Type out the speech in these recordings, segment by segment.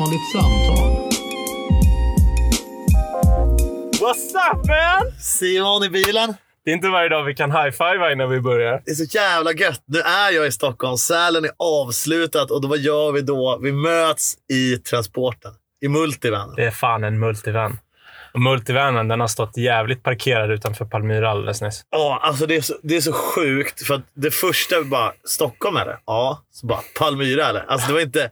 vanligt samtal. What's up man? Simon i bilen. Det är inte varje dag vi kan high-fiva innan vi börjar. Det är så jävla gött. Nu är jag i Stockholm. Sälen är avslutat och då, vad gör vi då? Vi möts i transporten. I multivan. Det är fan en multivan. Multivanen den har stått jävligt parkerad utanför Palmyra alldeles nyss. Ja, alltså det är, så, det är så sjukt. För att det första var bara, Stockholm eller? Ja. Så bara, Palmyra eller? Alltså det var inte,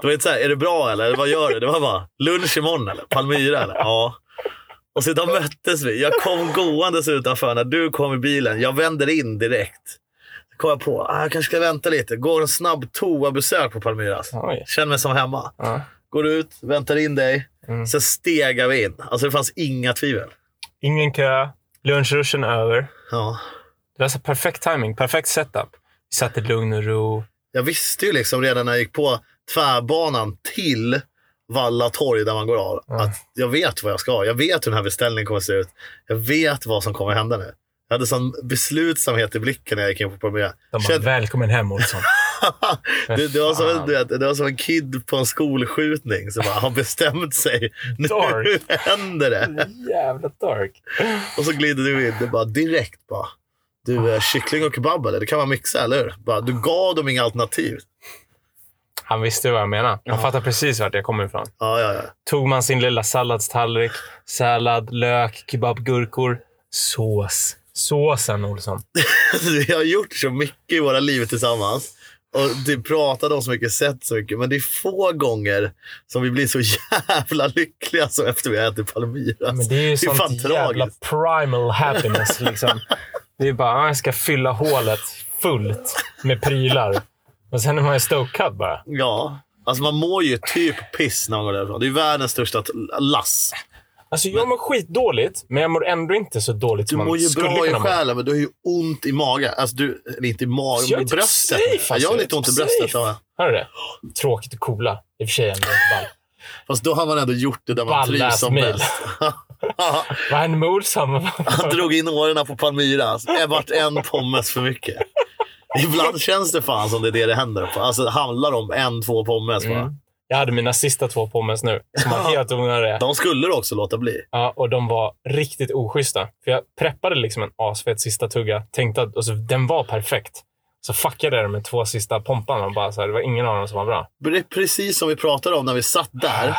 det var inte så här, är det bra eller? eller? Vad gör du? Det var bara, lunch imorgon eller? Palmyra eller? Ja. Och då möttes vi. Jag kom gåendes utanför när du kom i bilen. Jag vänder in direkt. Kom jag på, ah, jag kanske ska vänta lite. Går en snabb toabesök på Palmyras. Oj. Känner mig som hemma. Ja. Går ut, väntar in dig. Mm. Sen stegar vi in. Alltså det fanns inga tvivel. Ingen kö. Lunchruschen över. Ja. Det var så perfekt timing, perfekt setup. Vi satt i lugn och ro. Jag visste ju liksom redan när jag gick på tvärbanan till Valla torg där man går av. Mm. Att jag vet vad jag ska ha. Jag vet hur den här beställningen kommer att se ut. Jag vet vad som kommer att hända nu. Jag hade sån beslutsamhet i blicken när jag gick in på Palmyra. De bara, Kände- välkommen hem Olsson. det, det, var som en, vet, det var som en kid på en skolskjutning som bara har bestämt sig. Nu Dark. händer det. Jävla dark. Och så glider du in. Det bara direkt bara. Du, kyckling och kebab eller? Det kan man mixa, eller hur? Bara, du gav dem inga alternativ. Han visste vad jag menade. Han fattar precis vart jag kommer ifrån. Ja, ja, ja. Tog man sin lilla salladstallrik, sallad, lök, kebabgurkor, sås. Såsen Olsson. Vi har gjort så mycket i våra liv tillsammans. Och det pratade om så mycket, sett så mycket. Men det är få gånger som vi blir så jävla lyckliga som efter vi har ätit Palmyra. Men det är ju fan sånt jävla tragiskt. primal happiness. Liksom. Det är bara, ah, jag ska fylla hålet fullt med prylar. Och sen är man ju stokad bara. Ja. Alltså man mår ju typ piss när man går därifrån. Det är världens största lass. Alltså jag mår skitdåligt, men jag mår ändå inte så dåligt Du som man mår ju skulle bra i kunna själen, men du har ju ont i magen. Alltså du, eller inte i magen, Jag är men i bröstet. safe, alltså. jag har är lite ont i bröstet. har du det? Tråkigt och coola. I och för sig ändå ball. Fast då har man ändå gjort det där man trivs som mil. bäst. Vad hände med Olsson? Han drog in åren på Palmyra. Det vart en pommes för mycket. Ibland känns det fan som det är det det händer på. Alltså det handlar om en, två pommes bara. Mm. Jag hade mina sista två pommes nu, som var helt onödiga. De skulle du också låta bli. Ja, och de var riktigt oschyssta. För jag preppade liksom en asfet sista tugga. Tänkte att alltså, den var perfekt. Så fuckade jag den med två sista pomparna. Och bara så här, det var ingen av dem som var bra. Det är precis som vi pratade om när vi satt där.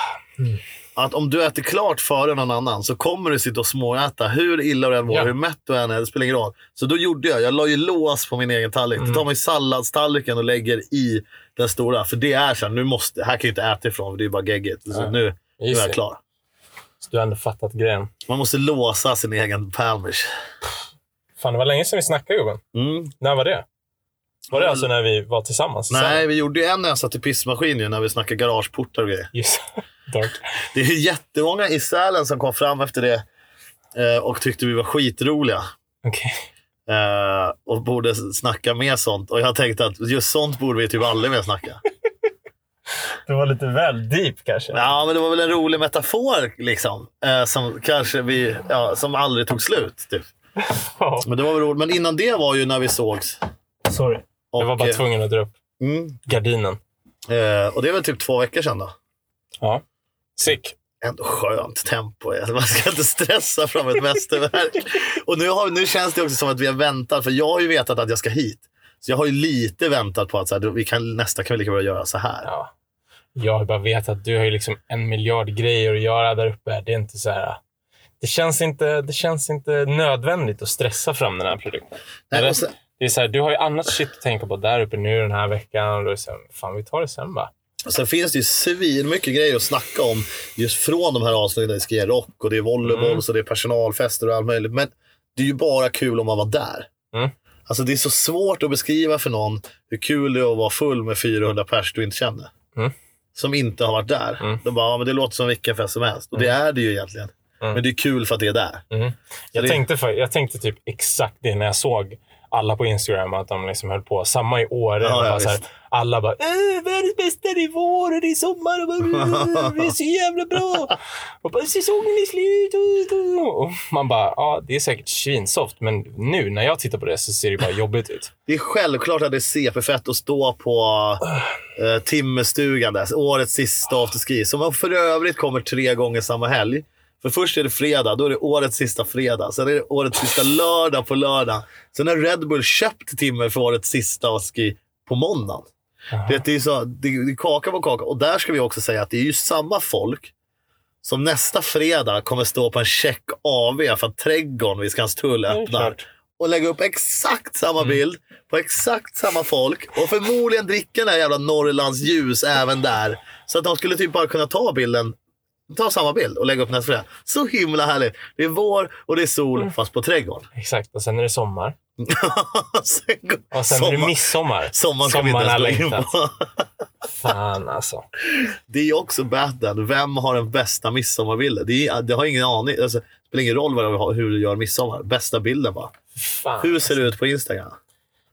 Att om du äter klart före någon annan så kommer du sitta och småäta hur illa du än mår, Ja. hur mätt du än är. Det spelar ingen roll. Så då gjorde jag. Jag la ju lås på min egen tallrik. Då tar man ju salladstallriken och lägger i den stora. För det är så här, nu måste, här kan jag inte äta ifrån för det är bara geggigt. Så Ja. nu, nu är jag klar. Så du har ändå fattat grejen. Man måste låsa sin egen palmish. Fan, det var länge sedan vi snackade gubben. Mm. När var det? Var det alltså när vi var tillsammans? Nej, vi gjorde ju en när jag satt i pissmaskin ju, när vi snackade garageportar och grejer. Just Dark. Det är jättemånga i Sälen som kom fram efter det eh, och tyckte vi var skitroliga. Okej. Eh, och borde snacka mer sånt. Och jag tänkte att just sånt borde vi typ aldrig mer snacka. Det var lite väl deep kanske. Ja, men det var väl en rolig metafor liksom. Eh, som kanske vi, ja, som aldrig tog slut. Typ. Men det var väl roligt. Men innan det var ju när vi sågs. Sorry. Och, Jag var bara eh, tvungen att dra upp mm, gardinen. eh, och det är väl typ två veckor sedan då. Ja. Sick. ändå skönt tempo. Alltså, Man ska inte stressa fram ett mästerverk. Och nu, har, nu känns det också som att vi har väntat, för jag har ju vetat att jag ska hit. Så jag har ju lite väntat på att så här, vi kan, nästa kan vi lika bra göra så här. Ja. Jag har bara vet att du har ju liksom en miljard grejer att göra där uppe. Det är inte så här... Det känns inte, det känns inte nödvändigt att stressa fram den här produkten. Nej, och sen, Det är så här, du har ju annat shit att tänka på där uppe nu den här veckan. Och då är det så här, fan vi tar det sen bara. och sen finns det ju svin mycket grejer att snacka om just från de här avsnitten. Det ska ge rock och det är volleyboll Mm. så det är personalfester och allt möjligt. Men det är ju bara kul om man var där. Mm. Alltså det är så svårt att beskriva för någon hur kul det är att vara full med 400 pers du inte känner. Mm. Som inte har varit där. Mm. De bara, ja, men det låter som vilken fest som helst. Och det är det ju egentligen. Mm. Men det är kul för att det är där. Mm. Jag, det- tänkte, för, jag tänkte typ exakt det när jag såg alla på Instagram att de liksom höll på. Samma i år. Ja, ja, här, alla bara äh, “Världens bästa, det är vår och det är sommar och bara, det är så jävla bra”. Och bara “Säsongen är slut”. Och man bara “Ja, det är säkert svinsoft, men nu när jag tittar på det så ser det bara jobbigt ut”. Det är självklart att det är CP-fett att stå på uh, timmerstugan där. Årets sista afterski. Som för övrigt kommer tre gånger samma helg. För först är det fredag, då är det årets sista fredag. Sen är det årets sista lördag på lördag. Sen har Red Bull köpt timmer för årets sista afterski på måndagen. Det, det, är så, det, är kaka på kaka. Och där ska vi också säga att det är ju samma folk som nästa fredag kommer stå på en check AV för att trädgården vid Skanstull öppnar. klart. Och lägga upp exakt samma Mm. bild på exakt samma folk. Och förmodligen dricka den här jävla Norrlands ljus även där. Så att de skulle typ bara kunna ta bilden Ta samma bild och lägga upp nästa fredag. Så himla härligt. Det är vår och det är sol, Mm. fast på trädgården. Exakt, och sen är det sommar. sen går- Och sen är det sommar- midsommar. Sommaren ska vi inte Sommaren ens på. Fan alltså. Det är också battlen. Vem har den bästa midsommarbilden? Det, är, det har ingen aning. Alltså, det spelar ingen roll vad hur du gör midsommar. Bästa bilden bara. Fan. Hur ser det ut på Instagram?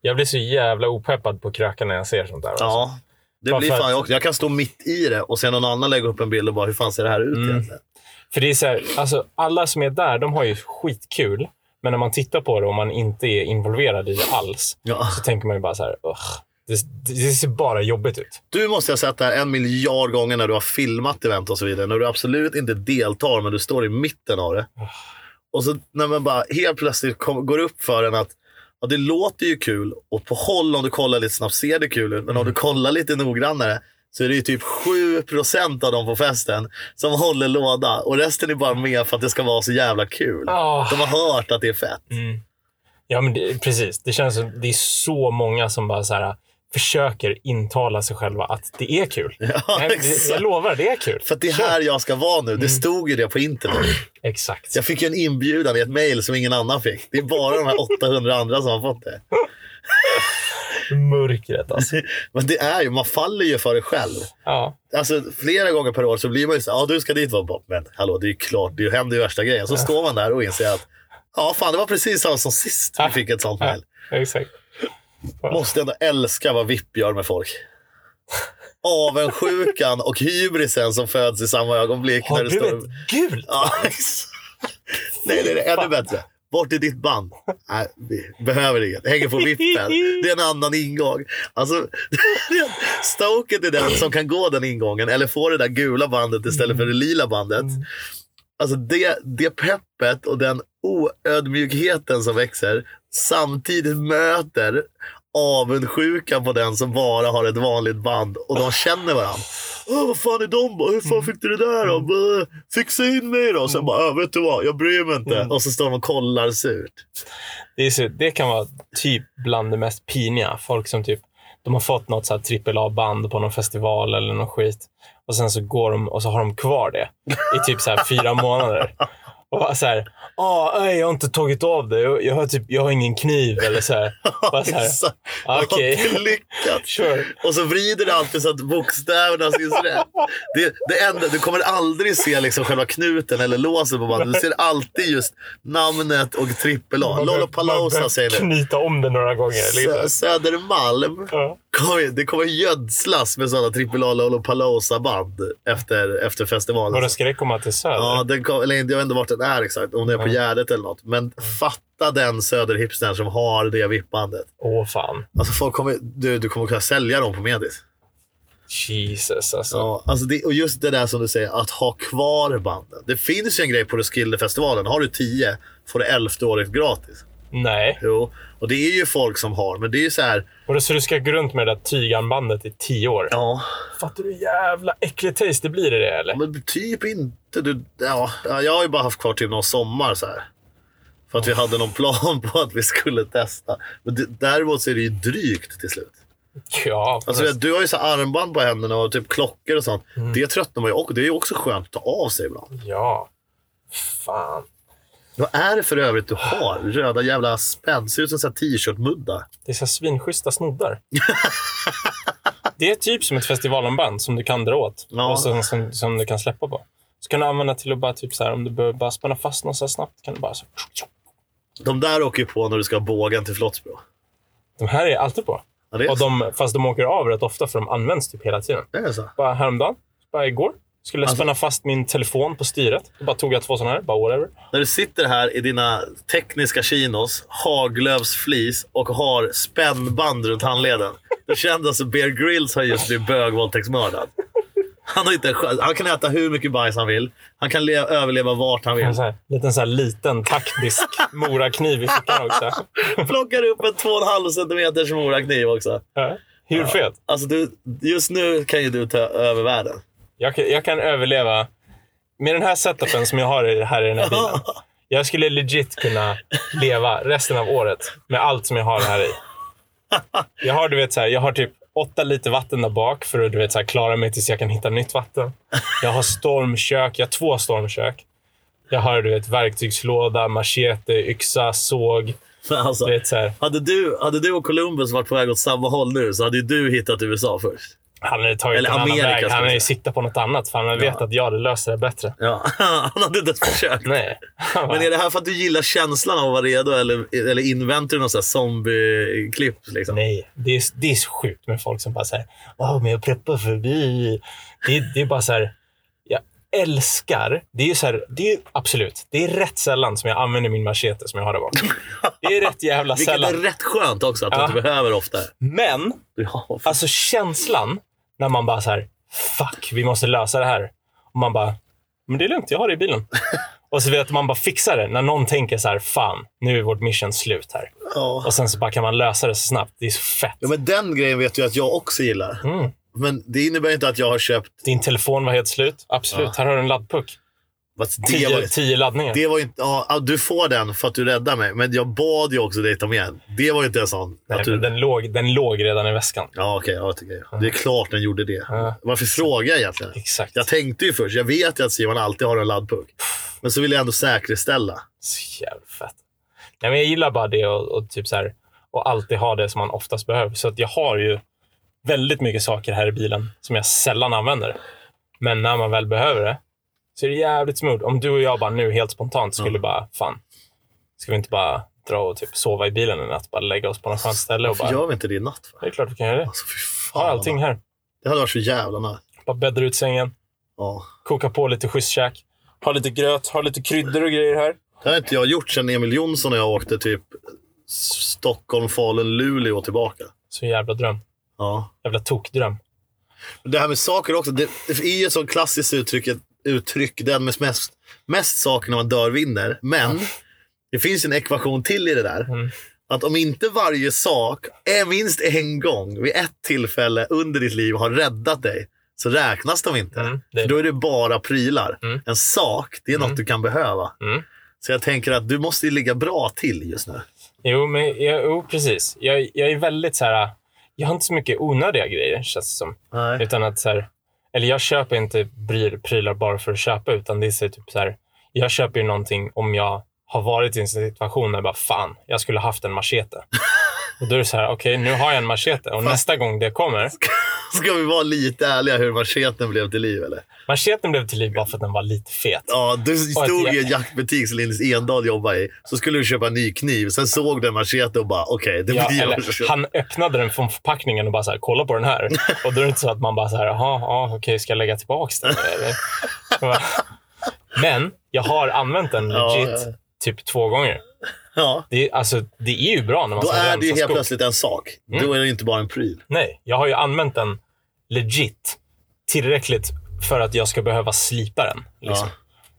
Jag blir så jävla opeppad på kröken när jag ser sånt där. Alltså. Ja. Det blir fan jag också. Jag kan stå mitt i det och sen någon annan lägga upp en bild och bara, hur fan ser det här ut Mm. egentligen? För det är så här, alltså, alla som är där, de har ju skitkul. Men när man tittar på det och man inte är involverad i det alls, Ja. så tänker man ju bara så här, "Ugh, det, det ser bara jobbigt ut. Du måste ha sett det här en miljard gånger när du har filmat event och så vidare. När du absolut inte deltar, men du står i mitten av det. Och så när man bara helt plötsligt kom, går upp för en att ja, det låter ju kul och på håll om du kollar lite snabbt ser det kul ut. Men om du kollar lite noggrannare så är det ju typ 7% av dem på festen som håller låda. Och resten är bara med för att det ska vara så jävla kul. Ah. De har hört att det är fett. Mm. Ja, men det, precis. Det känns som det är så många som bara så här, försöker intala sig själva att det är kul. Ja, jag lovar, det är kul. För att det är här jag ska vara nu. Det stod ju det på internet. Exakt. Jag fick ju en inbjudan i ett mejl som ingen annan fick. Det är bara de här 800 andra som har fått det. Mörkret alltså. Men det är ju, man faller ju för det själv. Ja. Alltså flera gånger per år så blir man ju så ja du ska dit vara. Men hallå, det är ju klart, det händer ju värsta grejen. Så står man där och inser att ja fan det var precis samma som sist vi fick ett sånt mejl. Exakt. Måste ändå älska vad VIP gör med folk. Avundsjukan och hybrisen som föds i samma ögonblick. Har när du står... ett gult? Ja. Nej, det är ännu bättre. Vart är ditt band? Nej, vi behöver inget. Hänger på vippen. Det är en annan ingång. Alltså, Stoket är den som kan gå den ingången eller få det där gula bandet istället för det lila bandet. Alltså det, det peppet och den oödmjukheten som växer samtidigt möter avundsjukan på den som bara har ett vanligt band och de känner varandra. Åh, vad fan är de? Hur fan fick du det där då? Fixa in mig då. Och sen bara, "Äh, vet du vad, jag bryr mig inte. Mm. Och så står de och kollar surt. Det, är så, det kan vara typ bland det mest piniga. Folk som typ de har fått något så här trippel A-band på någon festival eller någon skit. Och sen så går de och så har de kvar det i typ så här fyra månader. Och så här, ah, nej, jag har inte tagit av det. Jag, jag, har, typ, jag har ingen kniv. Eller så här. Bara så här, ah, okej. Är lyckat. Sure. Och så vrider det alltid så att bokstäverna syns rätt. Det, det enda, du kommer aldrig se liksom själva knuten eller låset på bandet. Du ser alltid just namnet och trippel A. Lollapalooza säger du. Knyta om det några gånger. Sö- Liksom. Södermalm. Ja. Kommer, det kommer gödslas med sådana trippel A Lollapalooza-band efter, efter festivalen. Ska det komma till Söder? Ja, den kom, eller jag vet inte vart den är exakt. Om den är på Ja. Gärdet eller något. Men fatta den söderhipstern som har det vippbandet. Åh fan. Alltså folk kommer, du, du kommer kunna sälja dem på Medis. Jesus alltså. Ja, alltså det, och just det där som du säger, att ha kvar banden. Det finns ju en grej på Roskildefestivalen. Har du tio får du elfte året gratis. Nej. Jo, och det är ju folk som har, men det är ju så här. Och så du ska gå runt med det där tygarmbandet i tio år? Ja, Fattar du hur jävla äckligt taste det blir i det eller? men typ inte. Du, ja, ja, jag har ju bara haft kvar typ någon sommar så här. För att vi hade någon plan på att vi skulle testa. Men det, däremot så är det ju drygt till slut. Ja, Alltså, fast- du har ju så armband på händerna och typ klockor och sånt. Mm. Det tröttnar man ju också. Det är ju också skönt att ta av sig ibland. ja. Fan. Vad är det för övrigt du har? Röda jävla spänn. Ser ut som en t-shirt-mudda. Det är så svinschyssta snoddar. det är typ som ett festivalarmband som du kan dra åt Ja. och som, som, som du kan släppa på. Så kan du använda till att bara, typ så här, om du behöver bara spänna fast något så här snabbt kan du bara så. De där åker ju på när du ska ha bågen till Flottsbro. De här är alltid på. Ja, Och de, fast de åker av rätt ofta för de används typ hela tiden. Det är så. Bara häromdagen, bara igår, skulle Alltså- spänna fast min telefon på styret. Då bara tog jag två sådana här, bara whatever. När du sitter här i dina tekniska chinos, Haglöfs flis och har spännband runt handleden. Då känns det som Bear Grylls har just blivit bögvåldtäktsmördad. Han, har inte han kan äta hur mycket bajs han vill. Han kan le- överleva vart han vill. En sån här, liten så här liten taktisk morakniv i fickan också. Plockar upp en 2,5 centimeters morakniv också. Ja. Hur fet? Alltså du, just nu kan ju du ta över världen. Jag, kan- jag kan överleva med den här setupen som jag har här i den här bilen. Jag skulle legit kunna leva resten av året med allt som jag har här i. Jag har, du vet, så här, jag har typ åtta liter vatten där bak för att du vet, så här, klara mig tills jag kan hitta nytt vatten. Jag har stormkök. Jag har två stormkök. Jag har du vet, verktygslåda, machete, yxa, såg. Alltså, Du vet, så här, hade, du, hade du och Columbus varit på väg åt samma håll nu så hade ju du hittat USA först. Han hade tagit Eller en annan Amerika, väg. ska Han hade ju siktat på något annat för han vet att jag hade löst det bättre. Ja, han hade inte ens försökt. Nej. Men är det här för att du gillar känslan av att vara redo eller, eller inväntar du någon zombie-klipp? Liksom? Nej, det är, det är så sjukt med folk som bara säger Åh, men jag preppar förbi. Det, är- det är bara så här, jag älskar, det är ju så här, det är absolut, det är rätt sällan som jag använder min machete som jag har där bak. Det är rätt jävla Vilket är sällan. rätt skönt också att du Ja. inte behöver ofta. Men, Ja, alltså känslan när man bara så här, fuck, vi måste lösa det här. Och man bara, men det är lugnt, jag har det i bilen. Och så vet man bara fixar det när någon tänker så här, fan, nu är vårt mission slut här. ja. Och sen så bara kan man lösa det så snabbt. Det är så fett. ja, men den grejen vet jag att jag också gillar. Mm. Men det innebär inte att jag har köpt... Din telefon var helt slut. Absolut, Ja. här har du en laddpuck. Fast Tio, var, tio laddningar. det var inte, ja, du får den för att du räddar mig, men jag bad ju också dig ta med den. Det var ju inte en sån. Nej, du, den, låg, den låg redan i väskan. Ja, okej. ja, okej. Det är klart den gjorde det. Ja. Varför frågar jag egentligen? Exakt. Jag tänkte ju först, jag vet ju att Simon alltid har en laddpuck. Men så vill jag ändå säkerställa. Så jävla fett. Nej, men jag gillar bara det och, och, typ så här, och alltid ha det som man oftast behöver. Så att jag har ju väldigt mycket saker här i bilen som jag sällan använder. Men när man väl behöver det så är det jävligt smooth. Om du och jag bara nu helt spontant skulle bara, fan, ska vi inte bara dra och typ sova i bilen en natt? Bara lägga oss på något skönt ställe och bara, gör vi inte det i natt? För? det är klart vi kan göra det. Alltså, Har allting här. Det hade varit så jävla nice. Bara bäddar ut sängen, Ja. koka på lite schysst käk. Ha lite gröt, ha lite kryddor och grejer här. Det har inte jag gjort sedan Emil Jonsson och jag åkte typ Stockholm, Falun, Luleå och tillbaka. Så jävla dröm. Ja. Jävla tokdröm. Det här med saker också. Det, är ju sånt klassiskt uttryck, uttryck den med mest, mest saker när man dör vinner. Men det finns en ekvation till i det där. Mm. Att om inte varje sak är minst en gång vid ett tillfälle under ditt liv har räddat dig så räknas de inte. Mm, är- För då är det bara prylar. Mm. En sak, det är något Mm. du kan behöva. Mm. Så jag tänker att du måste ligga bra till just nu. Jo, men, ja, jo precis. Jag, jag är väldigt så här... Jag har inte så mycket onödiga grejer, känns det som. Nej. Utan att så här, eller jag köper inte prylar bara för att köpa, utan det är typ så här, jag köper ju någonting om jag har varit i en situation där jag bara, fan, jag skulle haft en machete. Och då är det så här, okej, nu har jag en machete och nästa gång det kommer, Ska vi vara lite ärliga hur macheten blev till liv eller? macheten blev till liv bara för att den var lite fet. Ja, du stod i en jaktbutik som Linus Endahl jobbade i. Så skulle du köpa en ny kniv. Sen såg du en machete och bara, okej, det Ja, blir jag. eller, han öppnade den från förpackningen och bara så här, kolla på den här. Och då är det inte så att man bara så här, jaha, ja, okej, ska jag lägga tillbaka den? Men jag har använt den Ja, legit ja. Typ två gånger. Ja, Det är, alltså, det är ju bra när man då ska är det ju rensa helt skog. plötsligt en sak. Mm. Då är det inte bara en pryl. Nej, jag har ju använt den legit tillräckligt för att jag ska behöva slipa den. Liksom. Ja.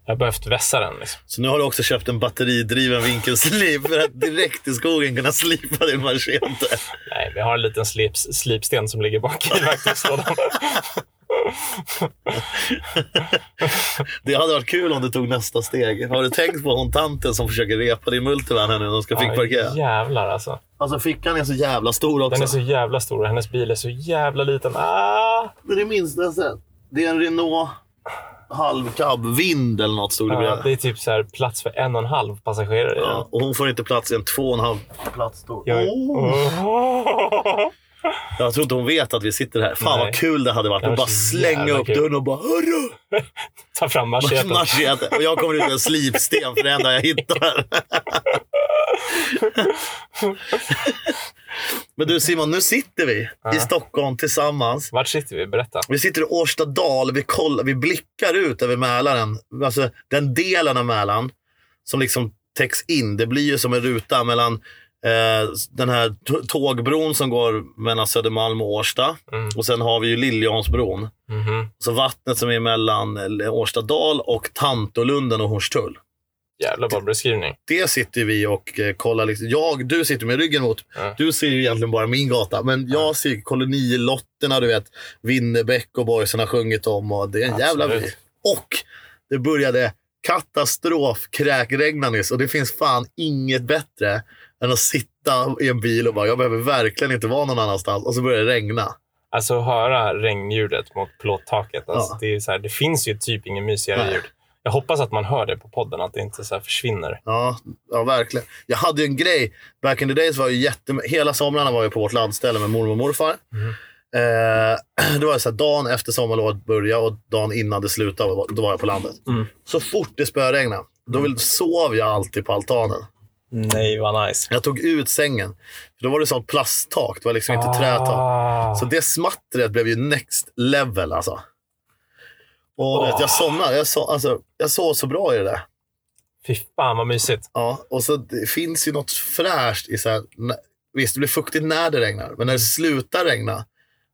Jag har behövt vässa den. Liksom. Så nu har du också köpt en batteridriven vinkelslip för att direkt i skogen kunna slipa din machete. Nej, jag har en liten slip, slipsten som ligger bak i verktygslådan. Det hade varit kul om du tog nästa steg. Har du tänkt på hon tanten som försöker repa din multivan här nu när de ska fickparkera? Ja, jävlar alltså. Alltså fickan är så jävla stor också. Den är så jävla stor och hennes bil är så jävla liten. Ah! Det är det minsta jag sett. Det är en Renault halvcab vind eller något stod det Ja, det är typ så här plats för en och en halv passagerare Ja, och hon får inte plats i en två och en halv plats stor. Jag... Oh. Jag tror inte hon vet att vi sitter här. Fan Nej. vad kul det hade varit att bara slänga upp kul. dörren och bara Hörru! Ta fram macheten. Machete. Och jag kommer ut med en slipsten för det enda jag hittar. Men du Simon, nu sitter vi Ja. i Stockholm tillsammans. Vart sitter vi? Berätta. Vi sitter i Årstadal, vi, kollar, vi blickar ut över Mälaren. Alltså den delen av Mälaren som liksom täcks in. Det blir ju som en ruta mellan den här tågbron som går mellan Södermalm och Årsta. Mm. Och sen har vi ju Liljeholmsbron. Mhm. Så vattnet som är mellan eh, Årstadal och Tantolunden och Hornstull. Jävla bra beskrivning. Det sitter vi och eh, kollar. Liksom. Jag, du sitter med ryggen mot. Ja. Du ser ju egentligen bara min gata. Men jag ser kolonilotterna, du vet. Winnerbäck och boysen har sjungit om. Och det är en jävla Absolut. vy. Och det började katastrof kräkregna nyss. Och det finns fan inget bättre än att sitta i en bil och bara, jag behöver verkligen inte vara någon annanstans. Och så börjar det regna. Alltså höra regnljudet mot plåttaket. Alltså, Ja. det, är så här, det finns ju typ ingen mysigare Nej. ljud. Jag hoppas att man hör det på podden, att det inte så försvinner. Ja, ja, verkligen. Jag hade ju en grej. Back in the days var ju jätte... Hela somrarna var jag på vårt landställe med mormor och morfar. Mm. Eh, det var så här, dagen efter sommarlovet började och dagen innan det slutade, då var jag på landet. Mm. Så fort det spöregnade, då vill, sov jag alltid på altanen. Nej, vad nice. Jag tog ut sängen. För då var det sånt plasttak, det var liksom inte trätak. Ah. Så det smattret blev ju next level alltså. Och vet, jag somnade. Jag, so, alltså, jag sov så bra i det där. Fy fan vad mysigt. Ja, och så det finns ju något fräscht i så här, Visst, det blir fuktigt när det regnar, men när det slutar regna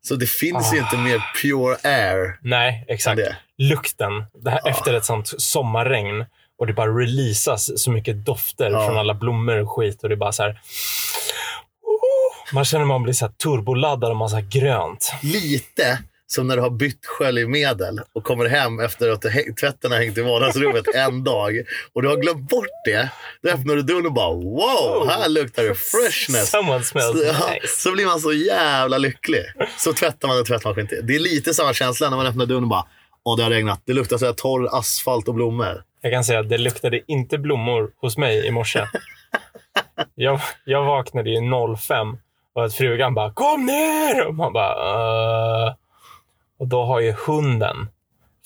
så det finns ju Ah. inte mer pure air Nej, exakt. det. Lukten det här, Ja. efter ett sånt sommarregn och det bara releasas så mycket dofter Ja. från alla blommor och skit och det bara så här... Oh, man känner att man blir så här turboladdad och massa grönt. Lite som när du har bytt sköljmedel och kommer hem efter att tvätten har hängt i vardagsrummet en dag och du har glömt bort det. Då öppnar du dörren och bara wow, här luktar det freshness. Someone smells Så, ja, nice. så blir man så jävla lycklig. Så tvättar man en tvättmaskin till. Det är lite samma känsla när man öppnar dörren och bara Åh, det har regnat. Det luktar så här torr asfalt och blommor. Jag kan säga att det luktade inte blommor hos mig i morse. jag, jag vaknade ju 05 och att frugan bara “Kom ner!” och man bara “Uh." Och då har ju hunden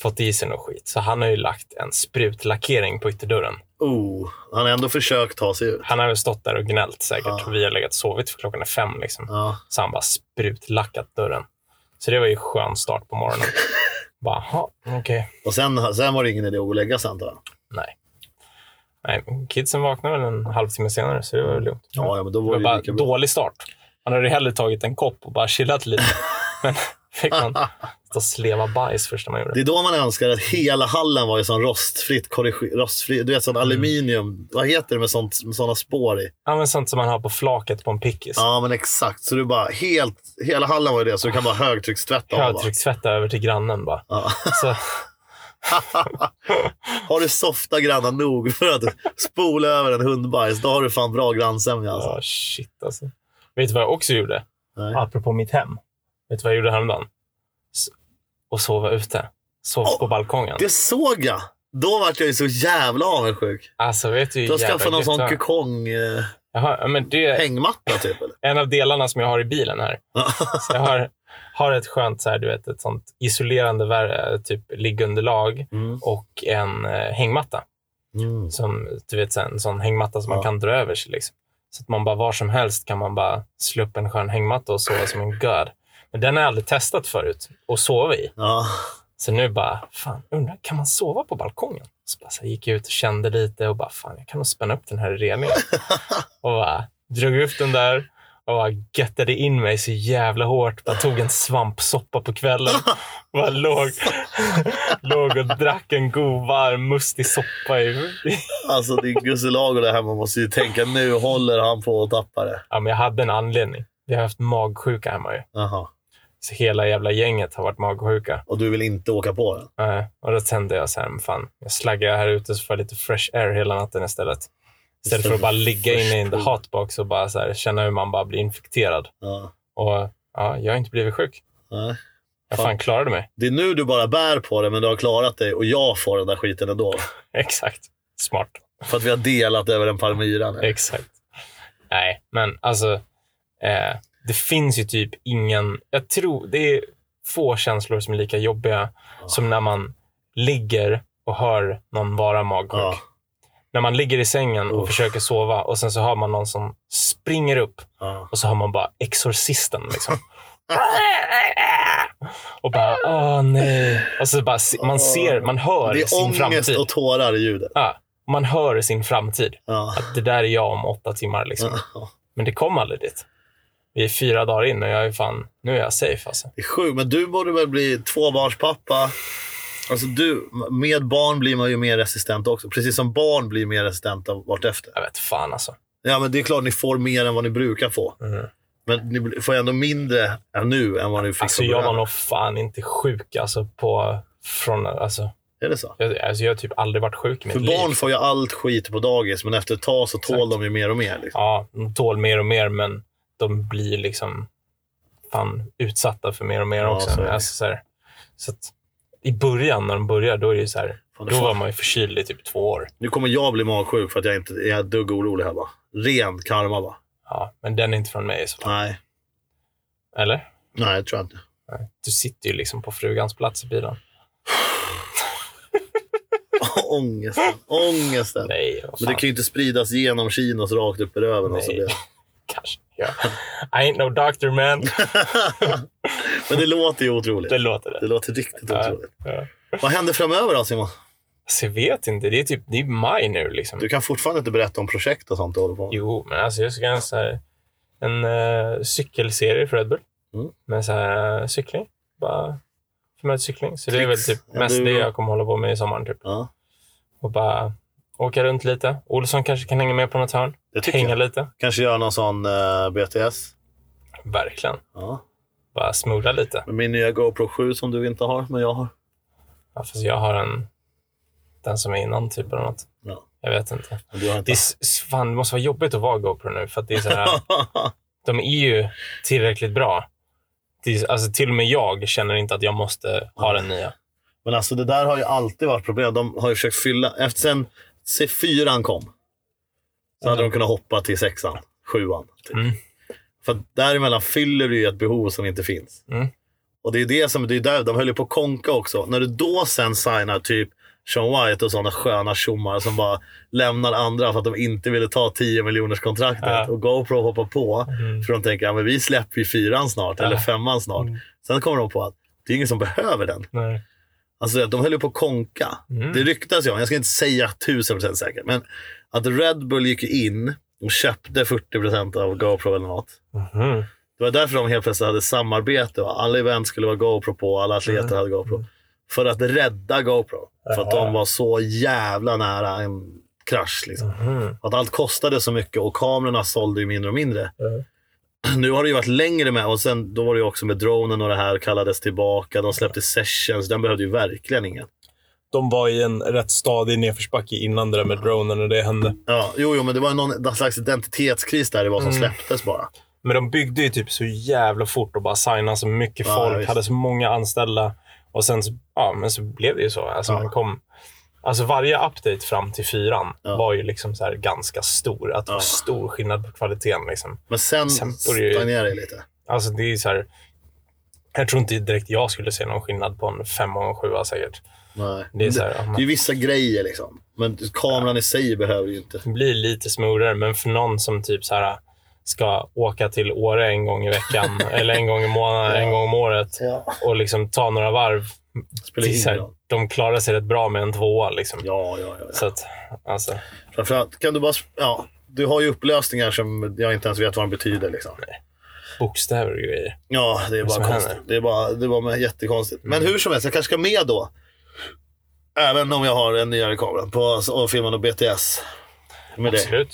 fått i sig något skit. Så han har ju lagt en sprutlackering på ytterdörren. Oh, han har ändå försökt ta sig ut. Han har väl stått där och gnällt säkert. Ja. Vi har legat och sovit för klockan är fem. Liksom. Ja. Så han bara sprutlackat dörren. Så det var ju skön start på morgonen. bara, "Jaha, okej. Och sen, sen var det ingen idé att gå och lägga sig antar jag. Nej. Nej, kidsen vaknade väl en halvtimme senare, så det var väl lugnt. Ja, ja, men då Det var var det bara ju lika bra. dålig start. Han hade hellre tagit en kopp och bara chillat lite. Men fick man stå och sleva bajs första man gjorde. Det är då man önskar att hela hallen var i sån rostfritt, rostfri, du vet sån aluminium. Vad heter det med, sånt, med såna spår i? Ja, men sånt som man har på flaket på en pickis. Ja, men exakt. Så du bara helt, hela hallen var ju det, så du kan bara högtryckstvätta av. va? Högtryckstvätta över till grannen bara. Ja. Så, Har du softa grannar nog för att spola över en hundbajs, då har du fan bra grannsämja. Alltså. ja, shit alltså. Vet du vad jag också gjorde? Nej. Apropå mitt hem. Vet du vad jag gjorde häromdagen? S- och sova ute. Sov Åh, på balkongen. Det såg jag! Då vart jag ju så jävla avundsjuk. Alltså, vet du har skaffat någon sån kokong eh, Jaha, ja, men det hängmatta typ eller? en av delarna som jag har i bilen här. Jag har, har ett skönt så här, du vet, ett sånt isolerande typ liggunderlag Mm. och en eh, hängmatta. Mm. Som, du vet, en sån hängmatta som man Ja. kan dra över sig. Liksom. Så att man bara var som helst kan man bara slå upp en skön hängmatta och sova som en god. Men den har jag aldrig testat förut att sova i. Ja. Så nu bara, fan, undrar, kan man sova på balkongen? Så bara, så här, gick jag ut och kände lite och bara, fan, jag kan nog spänna upp den här i reningen. och bara, drog upp den där och bara göttade in mig så jävla hårt. Bara tog en svampsoppa på kvällen. Bara låg, låg och drack en god varm mustig soppa i. Alltså din Gusselago där hemma måste ju tänka nu håller han på att tappa det. Ja, men jag hade en anledning. Vi har haft magsjuka hemma ju. Jaha. Så hela jävla gänget har varit magsjuka. Och du vill inte åka på den? Eh, och då tänkte jag så här, fan, jag slaggar här ute så får jag lite fresh air hela natten istället. Istället för att bara ligga inne in the Fresh hotbox och bara så här, känna hur man bara blir infekterad. Ja. Och ja, jag har inte blivit sjuk. Nej. Jag Fan. klarade mig. Det är nu du bara bär på det, men du har klarat dig och jag får den där skiten ändå. Exakt. Smart. För att vi har delat över en Palmyra. nu. Exakt. Nej, men alltså. Eh, det finns ju typ ingen... Jag tror det är få känslor som är lika jobbiga som när man ligger och hör någon vara magsjuk. Ja. När man ligger i sängen och Uff. försöker sova och sen så hör man någon som springer upp Ja. och så hör man bara exorcisten. Liksom. och bara, åh nej. Och så bara, se- man ser, man hör Det är sin ångest framtid. och tårar i ljudet. Ja, man hör sin framtid. Ja. Att det där är jag om åtta timmar. Liksom. Ja. Men det kom aldrig dit. Vi är fyra dagar in och jag är fan, nu är jag safe alltså. Det är sjukt, men du borde väl bli tvåbarnspappa. Alltså du, med barn blir man ju mer resistent också. Precis som barn blir mer resistenta vartefter. Jag vet fan alltså. Ja, men det är klart ni får mer än vad ni brukar få. Mm. Men ni får ändå mindre än nu än vad ni fick Alltså jag var nog fan inte sjuk alltså på, från, alltså, Är det så? jag, alltså jag har typ aldrig varit sjuk i mitt För liv. barn får ju allt skit på dagis, men efter ett tag så tål Exakt. de ju mer och mer. Liksom. Ja, de tål mer och mer, men de blir liksom fan utsatta för mer och mer Ja, också. så alltså, så så att, I början när de börjar, då är det så här, då var man ju förkyld i typ två år. Nu kommer jag bli magsjuk för att jag inte jag är dugg orolig här bara. Ren karma bara. Ja, men den är inte från mig i så fall. Nej, Eller? nej jag tror inte. Nej. Du sitter ju liksom på frugans plats i bilen. Ångesten. Ångesten. Nej, Men det kan ju inte spridas genom kinos rakt upp i röven. Och så Nej. blir... Kanske. Ja. I ain't no doctor man. Men det låter ju otroligt. det låter det. Det låter riktigt Ja, otroligt. ja. Vad händer framöver då Simon? Alltså, jag vet inte. Det är typ det är maj nu. Liksom. Du kan fortfarande inte berätta om projekt och sånt du håller på med. Jo, men alltså jag ska göra en, så här, en uh, cykelserie för Red Bull. Mm. Med så här, eh, cykling. Bara förmötet cykling. Så det är väl Tricks. typ Ja, mest du- det jag kommer hålla på med i sommaren. Typ. Ja, Och bara åka runt lite. Olsson kanske kan hänga med på något hörn. Hänga jag. lite. Kanske göra någon sån eh, BTS. Verkligen. Ja. Bara smuggla lite. Med min nya GoPro 7 som du inte har, men jag har. Ja, fast jag har en... Den som är innan typ eller något. Ja. Jag vet inte. Har Det, inte. är, fan, det måste vara jobbigt att vara GoPro nu. För att det är så här, de är ju tillräckligt bra. Är, alltså, till och med jag känner inte att jag måste ha den nya. men alltså det där har ju alltid varit problem. De har ju försökt fylla. Efter sen C4 kom så hade de kunnat hoppa till sexan, sjuan. Typ. Mm. För däremellan fyller du ju ett behov som inte finns. Mm. Och det är det som, det är där, de höll ju på att konka också. När du då sen signar typ Sean White och sådana sköna tjommar som bara lämnar andra för att de inte ville ta 10 miljoners kontraktet Ja. och GoPro hoppar på. Mm. För de tänker att ja, vi släpper ju fyran snart, Ja. eller femman snart. Mm. Sen kommer de på att det är ingen som behöver den. Nej. Alltså de höll ju på att konka. Mm. Det ryktas ju om, jag ska inte säga tusen procent säkert, men att Red Bull gick in och köpte 40 procent av GoPro eller något. Mhm. Det var därför de helt plötsligt hade samarbete och alla event skulle vara GoPro på, alla atleter Mm. hade GoPro. För att rädda GoPro. För att de var så jävla nära en krasch. Liksom. Mhm. Att allt kostade så mycket och kamerorna sålde ju mindre och mindre. Nu har det ju varit längre med och sen då var det också med dronen och det här kallades tillbaka. De släppte sessions, den behövde ju verkligen ingen. De var i en rätt stadig nedförsbacke innan det där med dronen och det hände. Ja, jo, jo, men det var någon slags identitetskris där i vad som Mm. släpptes bara. Men de byggde ju typ så jävla fort och bara signade så mycket Ja, folk, visst. hade så många anställda. Och sen så, ja, men så blev det ju så. Alltså, Ja. man kom, alltså varje update fram till fyran Ja. var ju liksom så ganska stor. Att det var Ja. stor skillnad på kvaliteten. Liksom. Men sen, Sen stagnerade det lite. Alltså det är så här, jag tror inte direkt jag skulle se någon skillnad på en fem och en sjua säkert. Nej. Det är så här, ja, det är man- ju vissa grejer liksom. Men kameran i sig behöver ju inte. Det blir lite smoothare, men för någon som typ så här ska åka till Åre en gång i veckan eller en gång i månaden, en gång om året Ja. och liksom ta några varv. Här, de klarar sig rätt bra med en tvåa. Liksom. Ja, ja, ja. Så att, alltså, Framförallt kan du bara... Ja, du har ju upplösningar som jag inte ens vet vad de betyder. Liksom. bokstäver och grejer. Ja, det är bara som konstigt. händer. Det är bara, det var jättekonstigt. Men Mm. hur som helst, jag kanske ska med då. Även om jag har en nyare kamera på och filma något BTS. Med det.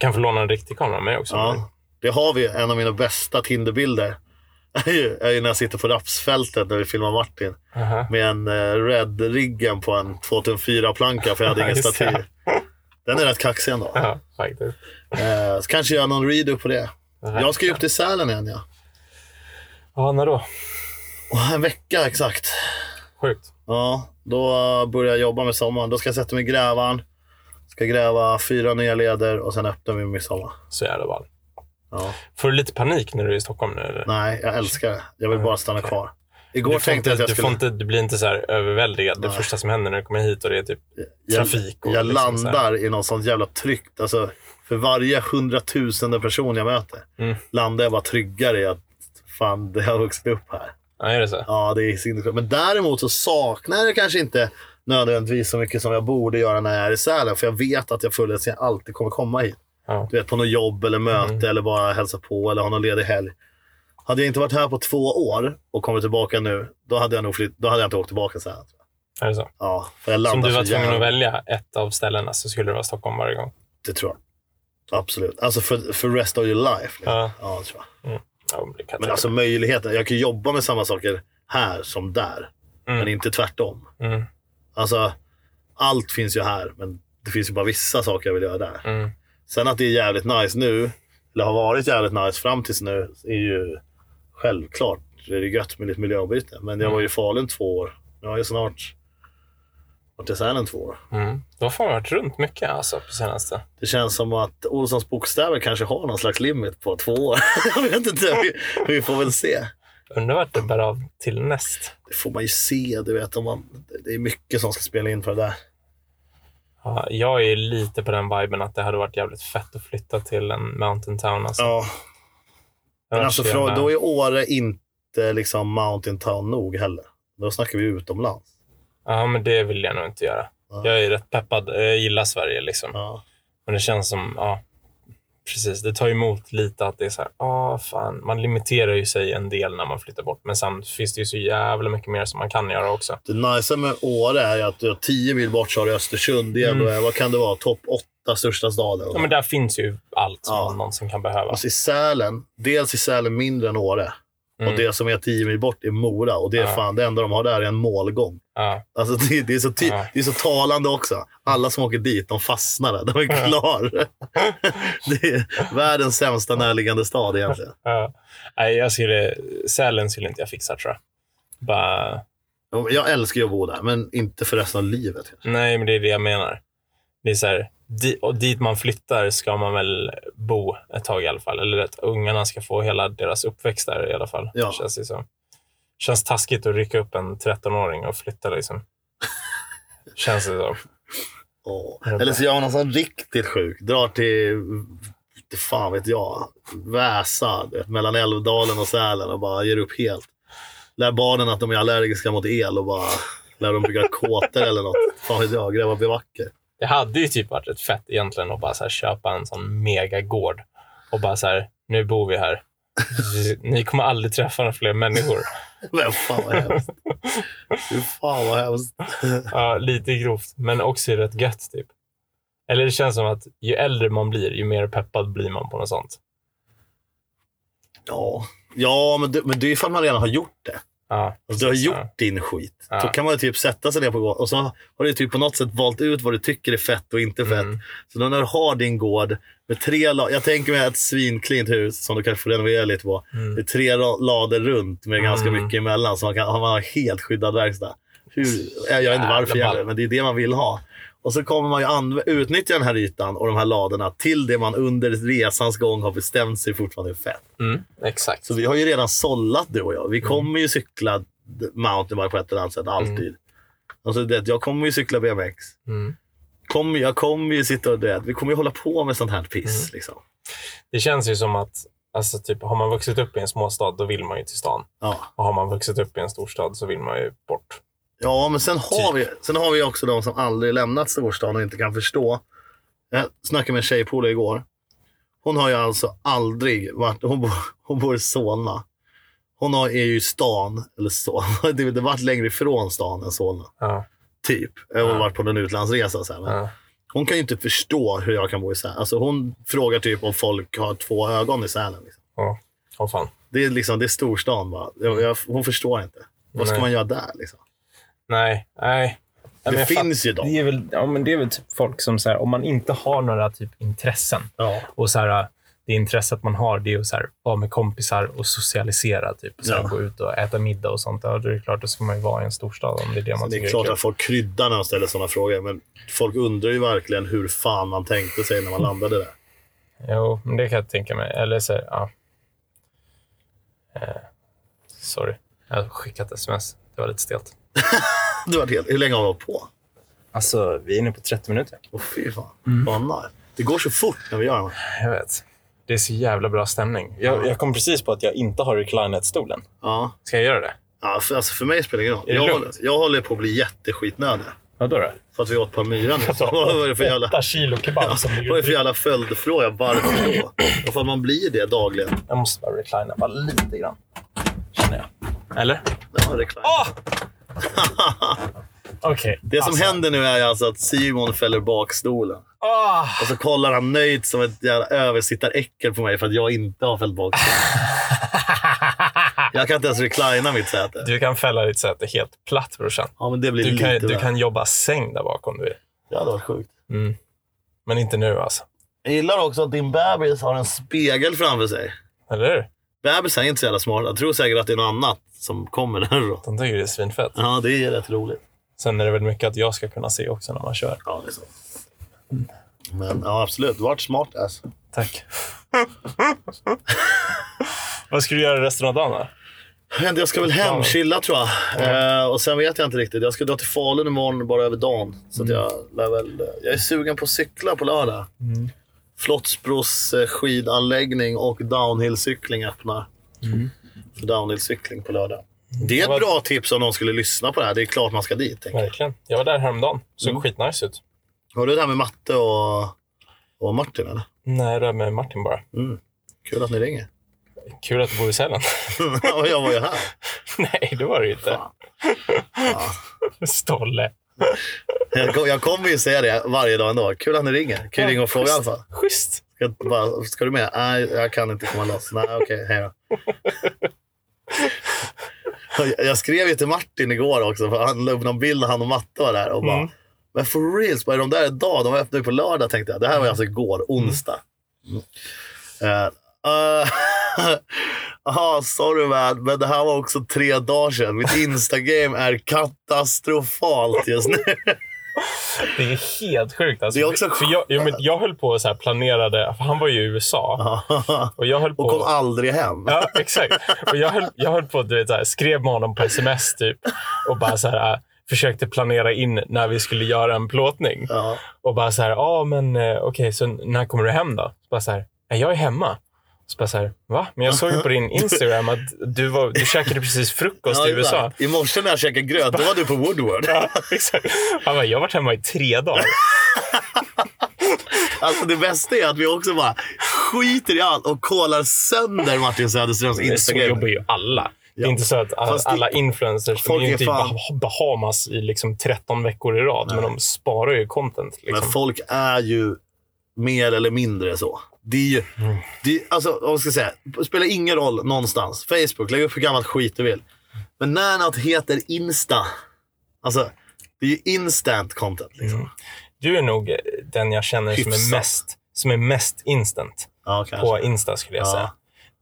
Kan få låna en riktig kamera av mig också. Ja, det har vi. En av mina bästa Tinderbilder är ju, är ju när jag sitter på rapsfältet när vi filmar Martin. Aha. Med en uh, Red-riggen på en 2004-planka för jag hade ingen det. stativ. Den är rätt kaxig ändå. Ja, faktiskt. Eh, så kanske göra någon redo på det. Jag ska ju upp till Sälen igen ja. Ja, när då? En vecka exakt. Sjukt. Ja, då börjar jag jobba med sommaren. Då ska jag sätta mig i grävaren. Ska gräva fyra nya leder och sen öppnar vi midsommar. Så jävla ball. Ja. Får du lite panik när du är i Stockholm nu? Eller? Nej, jag älskar det. Jag vill bara stanna kvar. Igår Du, tänkte inte, jag att jag du, skulle... får inte, du blir inte så här överväldigad det Nej. första som händer när du kommer hit och det är typ trafik. Och jag liksom landar i något sånt jävla tryggt. Alltså, för varje hundratusende person jag möter Mm. landar jag bara tryggare i att fan, det har vuxit upp här. Ja, är det så? Ja, det är sinnessjukt. Men däremot så saknar jag det kanske inte nödvändigtvis så mycket som jag borde göra när jag är i Sälen. För jag vet att jag senare alltid kommer komma hit. Ja. Du vet, på något jobb eller möte Mm. eller bara hälsa på eller ha någon ledig helg. Hade jag inte varit här på två år och kommit tillbaka nu, då hade jag nog flytt, då hade jag inte åkt tillbaka sen. Är det så? Ja, för jag Som landar du var så tvungen att välja ett av ställena så skulle det vara Stockholm varje gång. Det tror jag. Absolut. Alltså för, för rest of your life. Liksom. Ja. Ja. det tror jag. Ja, men Men alltså möjligheten. Jag kan jobba med samma saker här som där. Mm. Men inte tvärtom. Mm. Alltså, allt finns ju här, men det finns ju bara vissa saker jag vill göra där. Mm. Sen att det är jävligt nice nu, eller har varit jävligt nice fram tills nu, är ju självklart. Det är gött med lite miljöombyte. Men jag var ju i Falun två år. Jag har ju snart varit i Sälen två år. Mm. Du har fan varit runt mycket alltså på senaste. Det känns som att Olssons bokstäver kanske har någon slags limit på två år. jag vet inte. Vi, vi får väl se. Undrar vart det bär av till näst. Det får man ju se. Du vet, om man, det är mycket som ska spela in för det där. Ja, jag är lite på den viben att det hade varit jävligt fett att flytta till en mountain town. Alltså. Ja, men alltså, jävla- då är Åre inte liksom mountain town nog heller. Då snackar vi utomlands. Ja, men det vill jag nog inte göra. Ja. Jag är rätt peppad. Jag gillar Sverige liksom. Ja. Men det känns som, ja, precis. Det tar emot lite att det är så här, ah, fan. Man limiterar ju sig en del när man flyttar bort. Men sen finns det ju så jävla mycket mer som man kan göra också. Det nice med Åre är att du har tio mil bort så har du Östersund. Det är ändå, vad kan det vara, topp åtta största staden. Mm. Ja, men där finns ju allt som Ja. någonsin kan behöva. Alltså i Sälen, dels är Sälen mindre än Åre. Mm. Och det som är tio mil bort är Mora. Och det är Ja. fan, det enda de har där är en målgång. Ja. Alltså det, det, är så ty- Ja. det är så talande också. Alla som åker dit, de fastnar där. De är klar. det är världens sämsta närliggande stad egentligen. Ja. Nej, jag skulle, Sälen skulle inte jag fixa tror jag. Bara, Jag älskar att bo där, men inte för resten av livet. nej, men det är det jag menar. Det är så här, di, och dit man flyttar ska man väl bo ett tag i alla fall. Eller att ungarna ska få hela deras uppväxt där i alla fall. Ja. Känns det som. Känns taskigt att rycka upp en 13-åring och flytta liksom. Känns det som. Ja, Eller så gör man någon sån riktigt sjuk. Drar till, fan vet jag, Väsa. vet, Mellan Älvdalen och Sälen och bara ger upp helt. Lär barnen att de är allergiska mot el och bara lär dem bygga kåtor eller något. Fan vet jag, gräva bivacker. Det hade ju typ varit rätt fett egentligen att bara så här köpa en sån megagård och bara så här, nu bor vi här. Ni kommer aldrig träffa några fler människor. Men fan vad hemskt. Fan vad hemskt. Ja, lite grovt, men också rätt gött typ. Eller det känns som att ju äldre man blir, ju mer peppad blir man på något sånt. Ja, ja men, det, men det är att man redan har gjort det. Ja, Alltså, du har gjort ja. din skit. Ja. Då kan man typ sätta sig ner på gården och så har du typ på något sätt valt ut vad du tycker är fett och inte fett. Mm. Så då när du har din gård med tre la- Jag tänker mig ett svinklint hus som du kanske får renovera lite på. Mm. Det är tre lader runt med ganska Mm. mycket emellan. Så man kan man har helt skyddad verkstad. Hur, jag vet inte varför heller, men det är det man vill ha. Och så kommer man ju anv- utnyttja den här ytan och de här ladorna till det man under resans gång har bestämt sig fortfarande är fett. Mm, exakt. Så vi har ju redan sållat du och jag. Vi kommer ju cykla mountainbike på ett eller annat sätt, alltid. Alltså, det, jag kommer ju cykla BMX. Mm. Kommer, jag kommer ju sitta och det, Vi kommer ju hålla på med sånt här piss. Mm. Liksom. Det känns ju som att alltså, typ, har man vuxit upp i en småstad, då vill man ju till stan. Ja. Och har man vuxit upp i en storstad så vill man ju bort. ja, men sen har, Typ. vi, sen har vi också de som aldrig lämnat storstan och inte kan förstå. Jag snackade med en tjejpolare igår. Hon har ju alltså aldrig varit... Hon bor, hon bor i Solna. Hon har, är ju i stan, eller så. Det har varit längre ifrån stan än Solna. Ja, Typ. Jag har varit på någon utlandsresa. Så här, men. Hon kan ju inte förstå hur jag kan bo i Sälen. Alltså hon frågar typ om folk har två ögon i Sälen. Liksom. ja. Åh fan. Det, är liksom, det är storstan bara. Jag, jag, hon förstår inte. Vad ska Nej. man göra där? Liksom? Nej, nej. Men Det jag finns ju Det de. är väl, ja, men det är väl typ folk som, så här, om man inte har några typ intressen Ja. och så här, det intresset man har det är att så här, vara med kompisar och socialisera. Typ, så här, Ja. Gå ut och äta middag och sånt. Ja, det är klart, då ska man ju vara i en storstad om det är det man Det tycker är klart kul. att folk kryddar när de ställer sådana frågor. Men folk undrar ju verkligen hur fan man tänkte sig när man landade där. Jo, men det kan jag tänka mig. Eller så, ja. Eh, sorry. Jag har skickat sms. Det var lite stelt. Du var helt, hur länge har vi hållit på? Alltså, vi är inne på 30 minuter. Åh fy fan. Vad nice. Det går så fort när vi gör det. Jag vet. Det är så jävla bra stämning. Jag, jag kom precis på att jag inte har reclinet-stolen. Ja. Ska jag göra det? Ja, för, alltså för mig spelar det ingen roll. Är det Jag, lugnt? håller- jag håller på att bli jätteskitnödig. Vadå då? För att vi åt Palmyra nu. Vad var det för jävla, kilo kebab som vad är det för jävla följdfråga? Varför då? Varför man blir det dagligen? Jag måste bara reclina bara lite grann. Känner jag. Eller? Ja, det är klart. Åh! Okej. Det som alltså. händer nu är alltså att Simon fäller bak stolen. Åh! Och så kollar han nöjt som ett jävla översittaräckel på mig för att jag inte har fällt bak stolen. Jag kan inte ens reclina mitt säte. Du kan fälla ditt säte helt platt brorsan. Ja, men det blir Du lite kan, du kan jobba säng där bakom du vill. Det hade varit sjukt. Mm. Men inte nu alltså. Jag gillar också att din bebis har en spegel framför sig. Eller hur? Bebisar är inte så jävla smarta. Jag tror säkert att det är något annat som kommer där då. De tycker det är svinfett. Ja, det är rätt roligt. Sen är det väl mycket att jag ska kunna se också när man kör. Ja, det är så. Men ja, absolut. Varit smart ass. Tack. Vad ska du göra resten av dagen då? Jag ska väl hem, chilla tror jag. Eh, och sen vet jag inte riktigt. Jag ska dra till Falun imorgon bara över dagen. Så att jag lär väl... Jag är sugen på att cykla på lördag. Flottsbros eh, skidanläggning och downhillcykling öppnar. För downhillcykling på lördag. Det är ett Vad- bra tips om någon skulle lyssna på det här. Det är klart man ska dit. jag. Verkligen. Jag var där häromdagen. Såg Mm. skitnice ut. Har du det här med matte och, och Martin eller? Nej, det var med Martin bara. Mm. Kul att ni ringer. Kul att du bor i Sälen. och jag var ju här. Nej, det var det ju inte. Fan. Ja. Stolle. Jag, kom- jag kommer ju säga det varje dag ändå. Kul att ni ringer. Kan ju ringa och fråga i alla fall. Schysst. Ska, jag bara, ska du med? Nej, jag kan inte komma loss. Nej, okej. hej då. Jag- skrev ju till Martin igår också, för han la upp någon bild när han och Matte var där. Och bara, Mm. Men for reals, bara, är de där idag? De öppnade ju på lördag tänkte jag. Det här var ju alltså igår, onsdag. Mm. Eh, Jaha, sorry man, men det här var också tre dagar sedan. Mitt Instagram är katastrofalt just nu. Det är helt sjukt. Alltså. Det är också för jag, jo, men jag höll på och så här planerade, han var ju i USA. Och jag höll på... och kom aldrig hem. Ja, exakt. Och jag höll, jag höll på du vet, så här, skrev med honom på sms typ och bara så här, äh, försökte planera in när vi skulle göra en plåtning. Ja. Och bara så här, ja men eh, okej, så när kommer du hem då? Så bara så här, "Nej, jag är hemma. Så bara så här, va? Men jag såg ju på din Instagram att du, var, du käkade precis frukost i USA. I morse när jag käkade gröt, då var du på Woodward. Ja, exakt. Han bara, jag har varit hemma i tre dagar. Alltså det bästa är att vi också bara skiter i allt och kollar sönder Martin Söderströms Så jobbar Instagram. ju alla. Det är Ja. inte så att alla, alla influencers, folk är inte i fan- Bah- Bahamas i liksom 13 veckor i rad, men de sparar ju content. Liksom. Men folk är ju mer eller mindre så. Det är ju, Mm. det är, alltså, vad ska jag säga, det spelar ingen roll någonstans. Facebook, lägg upp hur gammalt skit du vill. Men när något heter Insta, alltså det är ju instant content. Liksom. Mm. Du är nog den jag känner som är, mest, som är mest instant Ja, på Insta skulle jag Ja. säga.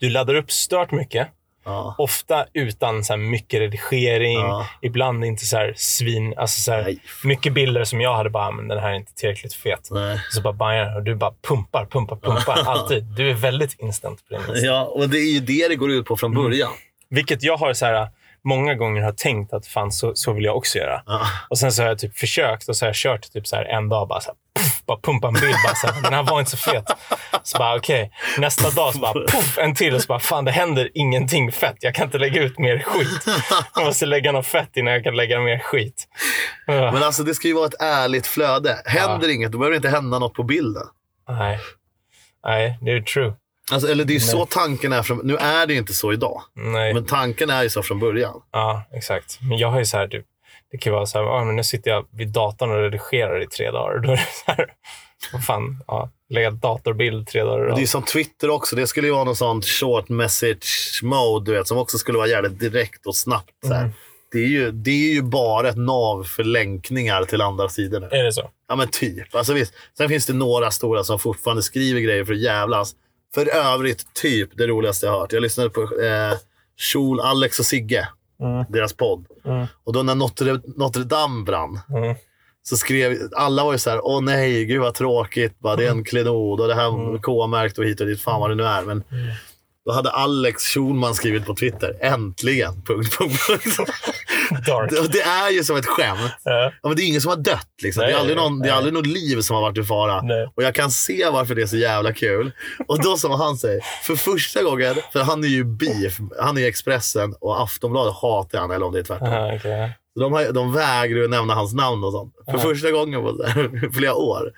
Du laddar upp stört mycket. Ja. Ofta utan så mycket redigering. Ja. Ibland inte så här svin... Alltså så här, mycket bilder som jag hade bara, "Ah, men den här är inte tillräckligt fet. Nej. Så bara bajar och du bara pumpar, pumpar, pumpar. Alltid. Du är väldigt instant på din Insta. Ja, och det är ju det det går ut på från Mm. början. Vilket jag har så här, många gånger har tänkt att fan så, så vill jag också göra. Ja. Och sen så har jag typ försökt och så har jag kört typ så här en dag bara så här, bara pumpa en bild. Bara så här, den här var inte så fet. Så bara okej, nästa dag så bara puff, en till och så bara fan det händer ingenting fett. Jag kan inte lägga ut mer skit. Jag måste lägga något fett innan jag kan lägga mer skit. Men alltså det ska ju vara ett ärligt flöde. Händer inget, då behöver det inte hända något på bilden. nej. Nej, det är true. Alltså, eller det är ju så tanken är. Från, nu är det inte så idag. Nej. Men tanken är ju så från början. Ja, exakt. Men jag har ju så här, typ, det kan vara så här, ah, men nu sitter jag vid datorn och redigerar i tre dagar. Då är det så här, vad fan, ja, lägga datorbild tre dagar i Det är som Twitter också. Det skulle ju vara någon sån short message mode, du vet, som också skulle vara jävligt direkt och snabbt. Så här. Mm. Det, är ju, det är ju bara ett nav för länkningar till andra sidor nu. Är det så? Ja, men typ. Alltså, visst. Sen finns det några stora som fortfarande skriver grejer för att jävlas. För övrigt, typ det roligaste jag har hört. Jag lyssnade på eh, Schul, Alex och Sigge, Mm. deras podd. Mm. Och då när Notre, Notre Dame brann Mm. så skrev, alla var ju så här, åh nej, gud vad tråkigt. Bara, det är en klenod och det här K-märkt och hit och dit, fan vad det nu är. Men då hade Alex Schulman skrivit på Twitter, äntligen, punkt, punkt, punkt. Dark. Det, är ju som ett skämt. Ja. Ja, men det är ingen som har dött. Liksom. Nej, det, är aldrig någon, det är aldrig något liv som har varit i fara. Nej. Och jag kan se varför det är så jävla kul. Och då som han säger, för första gången, för han är ju beef, han är ju Expressen och Aftonbladet hatar han, eller om det är tvärtom. Aha, okej. De, har, de vägrar ju nämna hans namn och sånt. För första gången på här, flera år.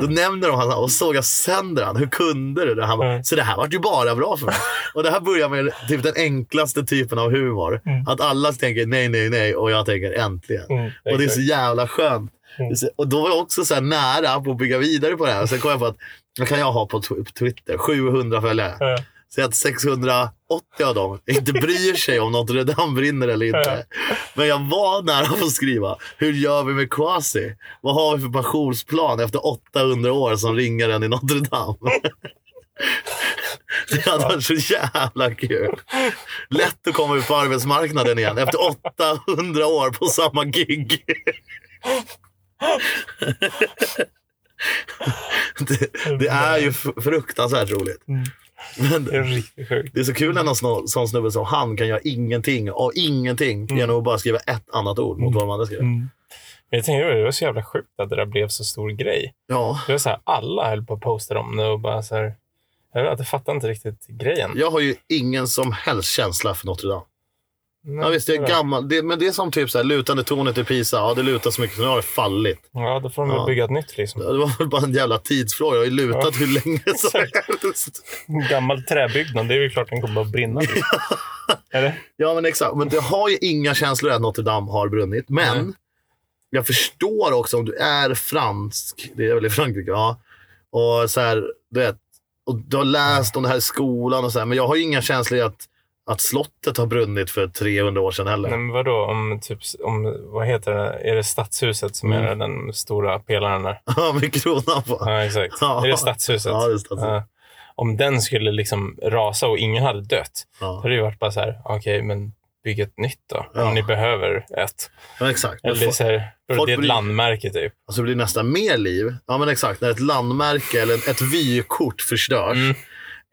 Då nämner de hans namn och sågar sönder han. Hur kunde du? det? Han bara, Mm. Så det här var ju bara bra för mig. Och det här börjar med typ den enklaste typen av humor. Mm. Att alla tänker nej, nej, nej och jag tänker äntligen. Mm, Och det är så jävla skönt. Mm. Och då var jag också så nära på att bygga vidare på det här. Och sen kom jag på att vad kan jag ha på Twitter? 700 följare. Säg att 680 av dem inte bryr sig om Notre Dame brinner eller inte. Men jag var nära att skriva, hur gör vi med Kwasi? Vad har vi för pensionsplan efter 800 år som ringaren i Notre Dame? Det hade varit så jävla kul. Lätt att komma ut på arbetsmarknaden igen efter 800 år på samma gig. Det, det är ju f- fruktansvärt roligt. Mm. Men Det är riktigt sjukt. det är så kul när någon sån snubbe som han kan göra ingenting och ingenting genom att bara skriva ett annat ord mot vad de andra skriver. Mm. Men jag tänkte det var så jävla sjukt att det där blev så stor grej. Ja, Det var så här, alla höll på att posta om det och bara så här, jag fattar inte riktigt grejen. jag har ju ingen som helst känsla för Notre Dame. Nej, Ja, visst, det är det- gammal, det, men det är som typ så här, lutande tornet i Pisa. Ja, det lutar så mycket så nu har det fallit. Ja, då får de väl Ja. bygga ett nytt liksom. Det var väl bara en jävla tidsfråga. Jag har ju lutat Ja. hur länge som helst. Gammal träbyggnad, det är väl klart den kommer att brinna. Eller? Ja, men exakt. Men det har ju inga känslor att Notre Dame har brunnit. Men Nej. jag förstår också om du är fransk, det är väl i Frankrike, ja. Och så här, du vet, och du har läst om det här i skolan och så här, men jag har ju inga känslor i att, att slottet har brunnit för 300 år sedan heller. Nej, men vadå, om typ, om, vad heter det, är det stadshuset som är Mm. den stora pelaren där? Ja, med kronan på. Ja, exakt. Ja. Är det stadshuset? Ja, det är stadshuset. Ja. Om den skulle liksom rasa och ingen hade dött, då Ja, hade det varit bara så här, okej, men bygg ett nytt då. Ja. Om ni behöver ett. men exakt. Eller är, så här, det är ett blir- landmärke typ. alltså, det blir nästan mer liv. Ja, men exakt. När ett landmärke eller ett vykort förstörs. Mm.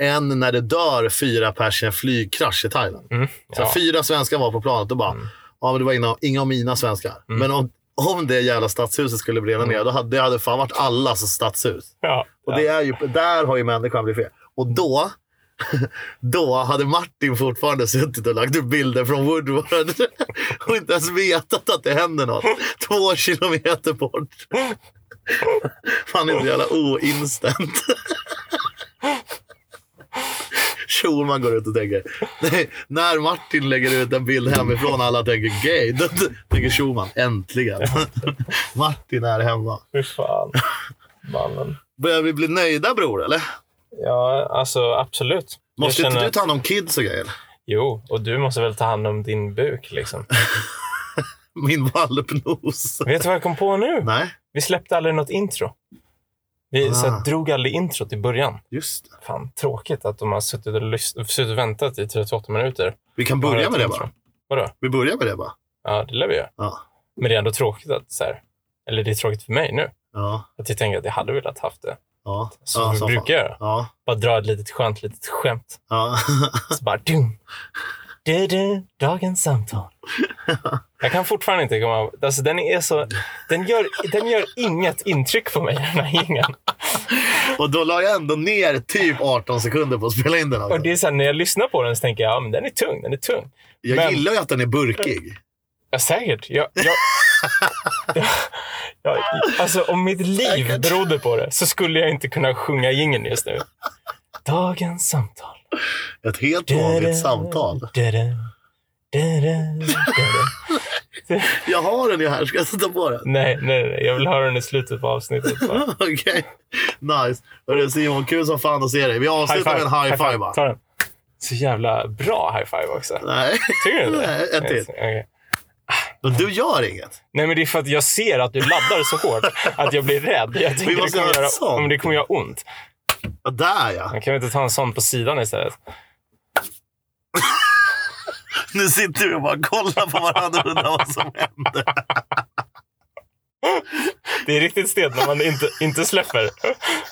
Än när det dör fyra pers i en flygkrasch i Thailand. Mm. Så Ja. Fyra svenskar var på planet och bara, Mm. ja men det var inga, inga av mina svenskar. Mm. Men om, om det jävla stadshuset skulle brinna ner, då hade det hade fan varit allas stadshus. Ja. Och det är ju, där har ju människan blivit fel. Och då, då hade Martin fortfarande suttit och lagt upp bilder från Woodward och inte ens vetat att det händer något. Två kilometer bort. Han är så jävla oinstant. Schulman går ut och tänker, nej, när Martin lägger ut en bild hemifrån alla tänker gay, då tänker Schulman, äntligen. Martin är hemma. Fy fan. Mannen. Börjar vi bli nöjda bror, eller? Ja, alltså absolut. Jag Måste inte känner- du ta hand om kids och grejer? Jo, och du måste väl ta hand om din buk liksom. Min valpnos. Vet du vad jag kom på nu? Nej, Vi släppte aldrig något intro. Vi Ah. så här, drog aldrig introt i början. just det. Fan, tråkigt att de har suttit och, lys- suttit och väntat i 38 minuter. Vi kan börja med det bara. Vadå? Vi börjar med det bara. Ja, det lär vi göra. Ja. Men det är ändå tråkigt att så här, eller det är tråkigt för mig nu. Ja. Att jag tänker att jag hade velat haft det. Ja. Som ja, vi brukar göra. fan. Ja. Bara dra ett litet skönt litet skämt. Ja. Så bara dum. Du, du, dagens samtal. Jag kan fortfarande inte komma ihåg. Alltså den är så... Den gör, den gör inget intryck på mig, den här jingeln. och då la jag ändå ner typ 18 sekunder på att spela in den. Också. Och det är så här, när jag lyssnar på den så tänker jag, ja men den är tung, den är tung. Jag men- gillar ju att den är burkig. Ja, säkert. Jag, jag, jag, alltså om mitt liv berodde på det så skulle jag inte kunna sjunga jingeln just nu. Dagens samtal. Ett helt vanligt samtal. Jag har den ju här. Ska jag sätta på den? Nej, nej, nej. Jag vill höra den i slutet på avsnittet. Okej. Nice. Hörru Simon, kul som fan att se dig. Vi avslutar med en high five. Ta den. Så jävla bra high five också. Nej, Tycker du inte? Nej, en till. Men du gör inget. Nej, men det är för att jag ser att du laddar så hårt att jag blir rädd. Jag tänker måste det kommer, göra det kommer göra ont. Ja, där ja. Man kan vi inte ta en sån på sidan istället? Nu sitter vi och bara kollar på varandra och undrar vad som händer. Det är riktigt stelt när man inte, inte släpper.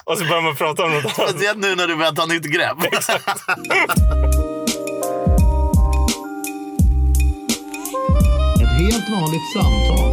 Och så börjar man prata om något annat. Speciellt nu när du börjar ta nytt grepp. Ett helt vanligt samtal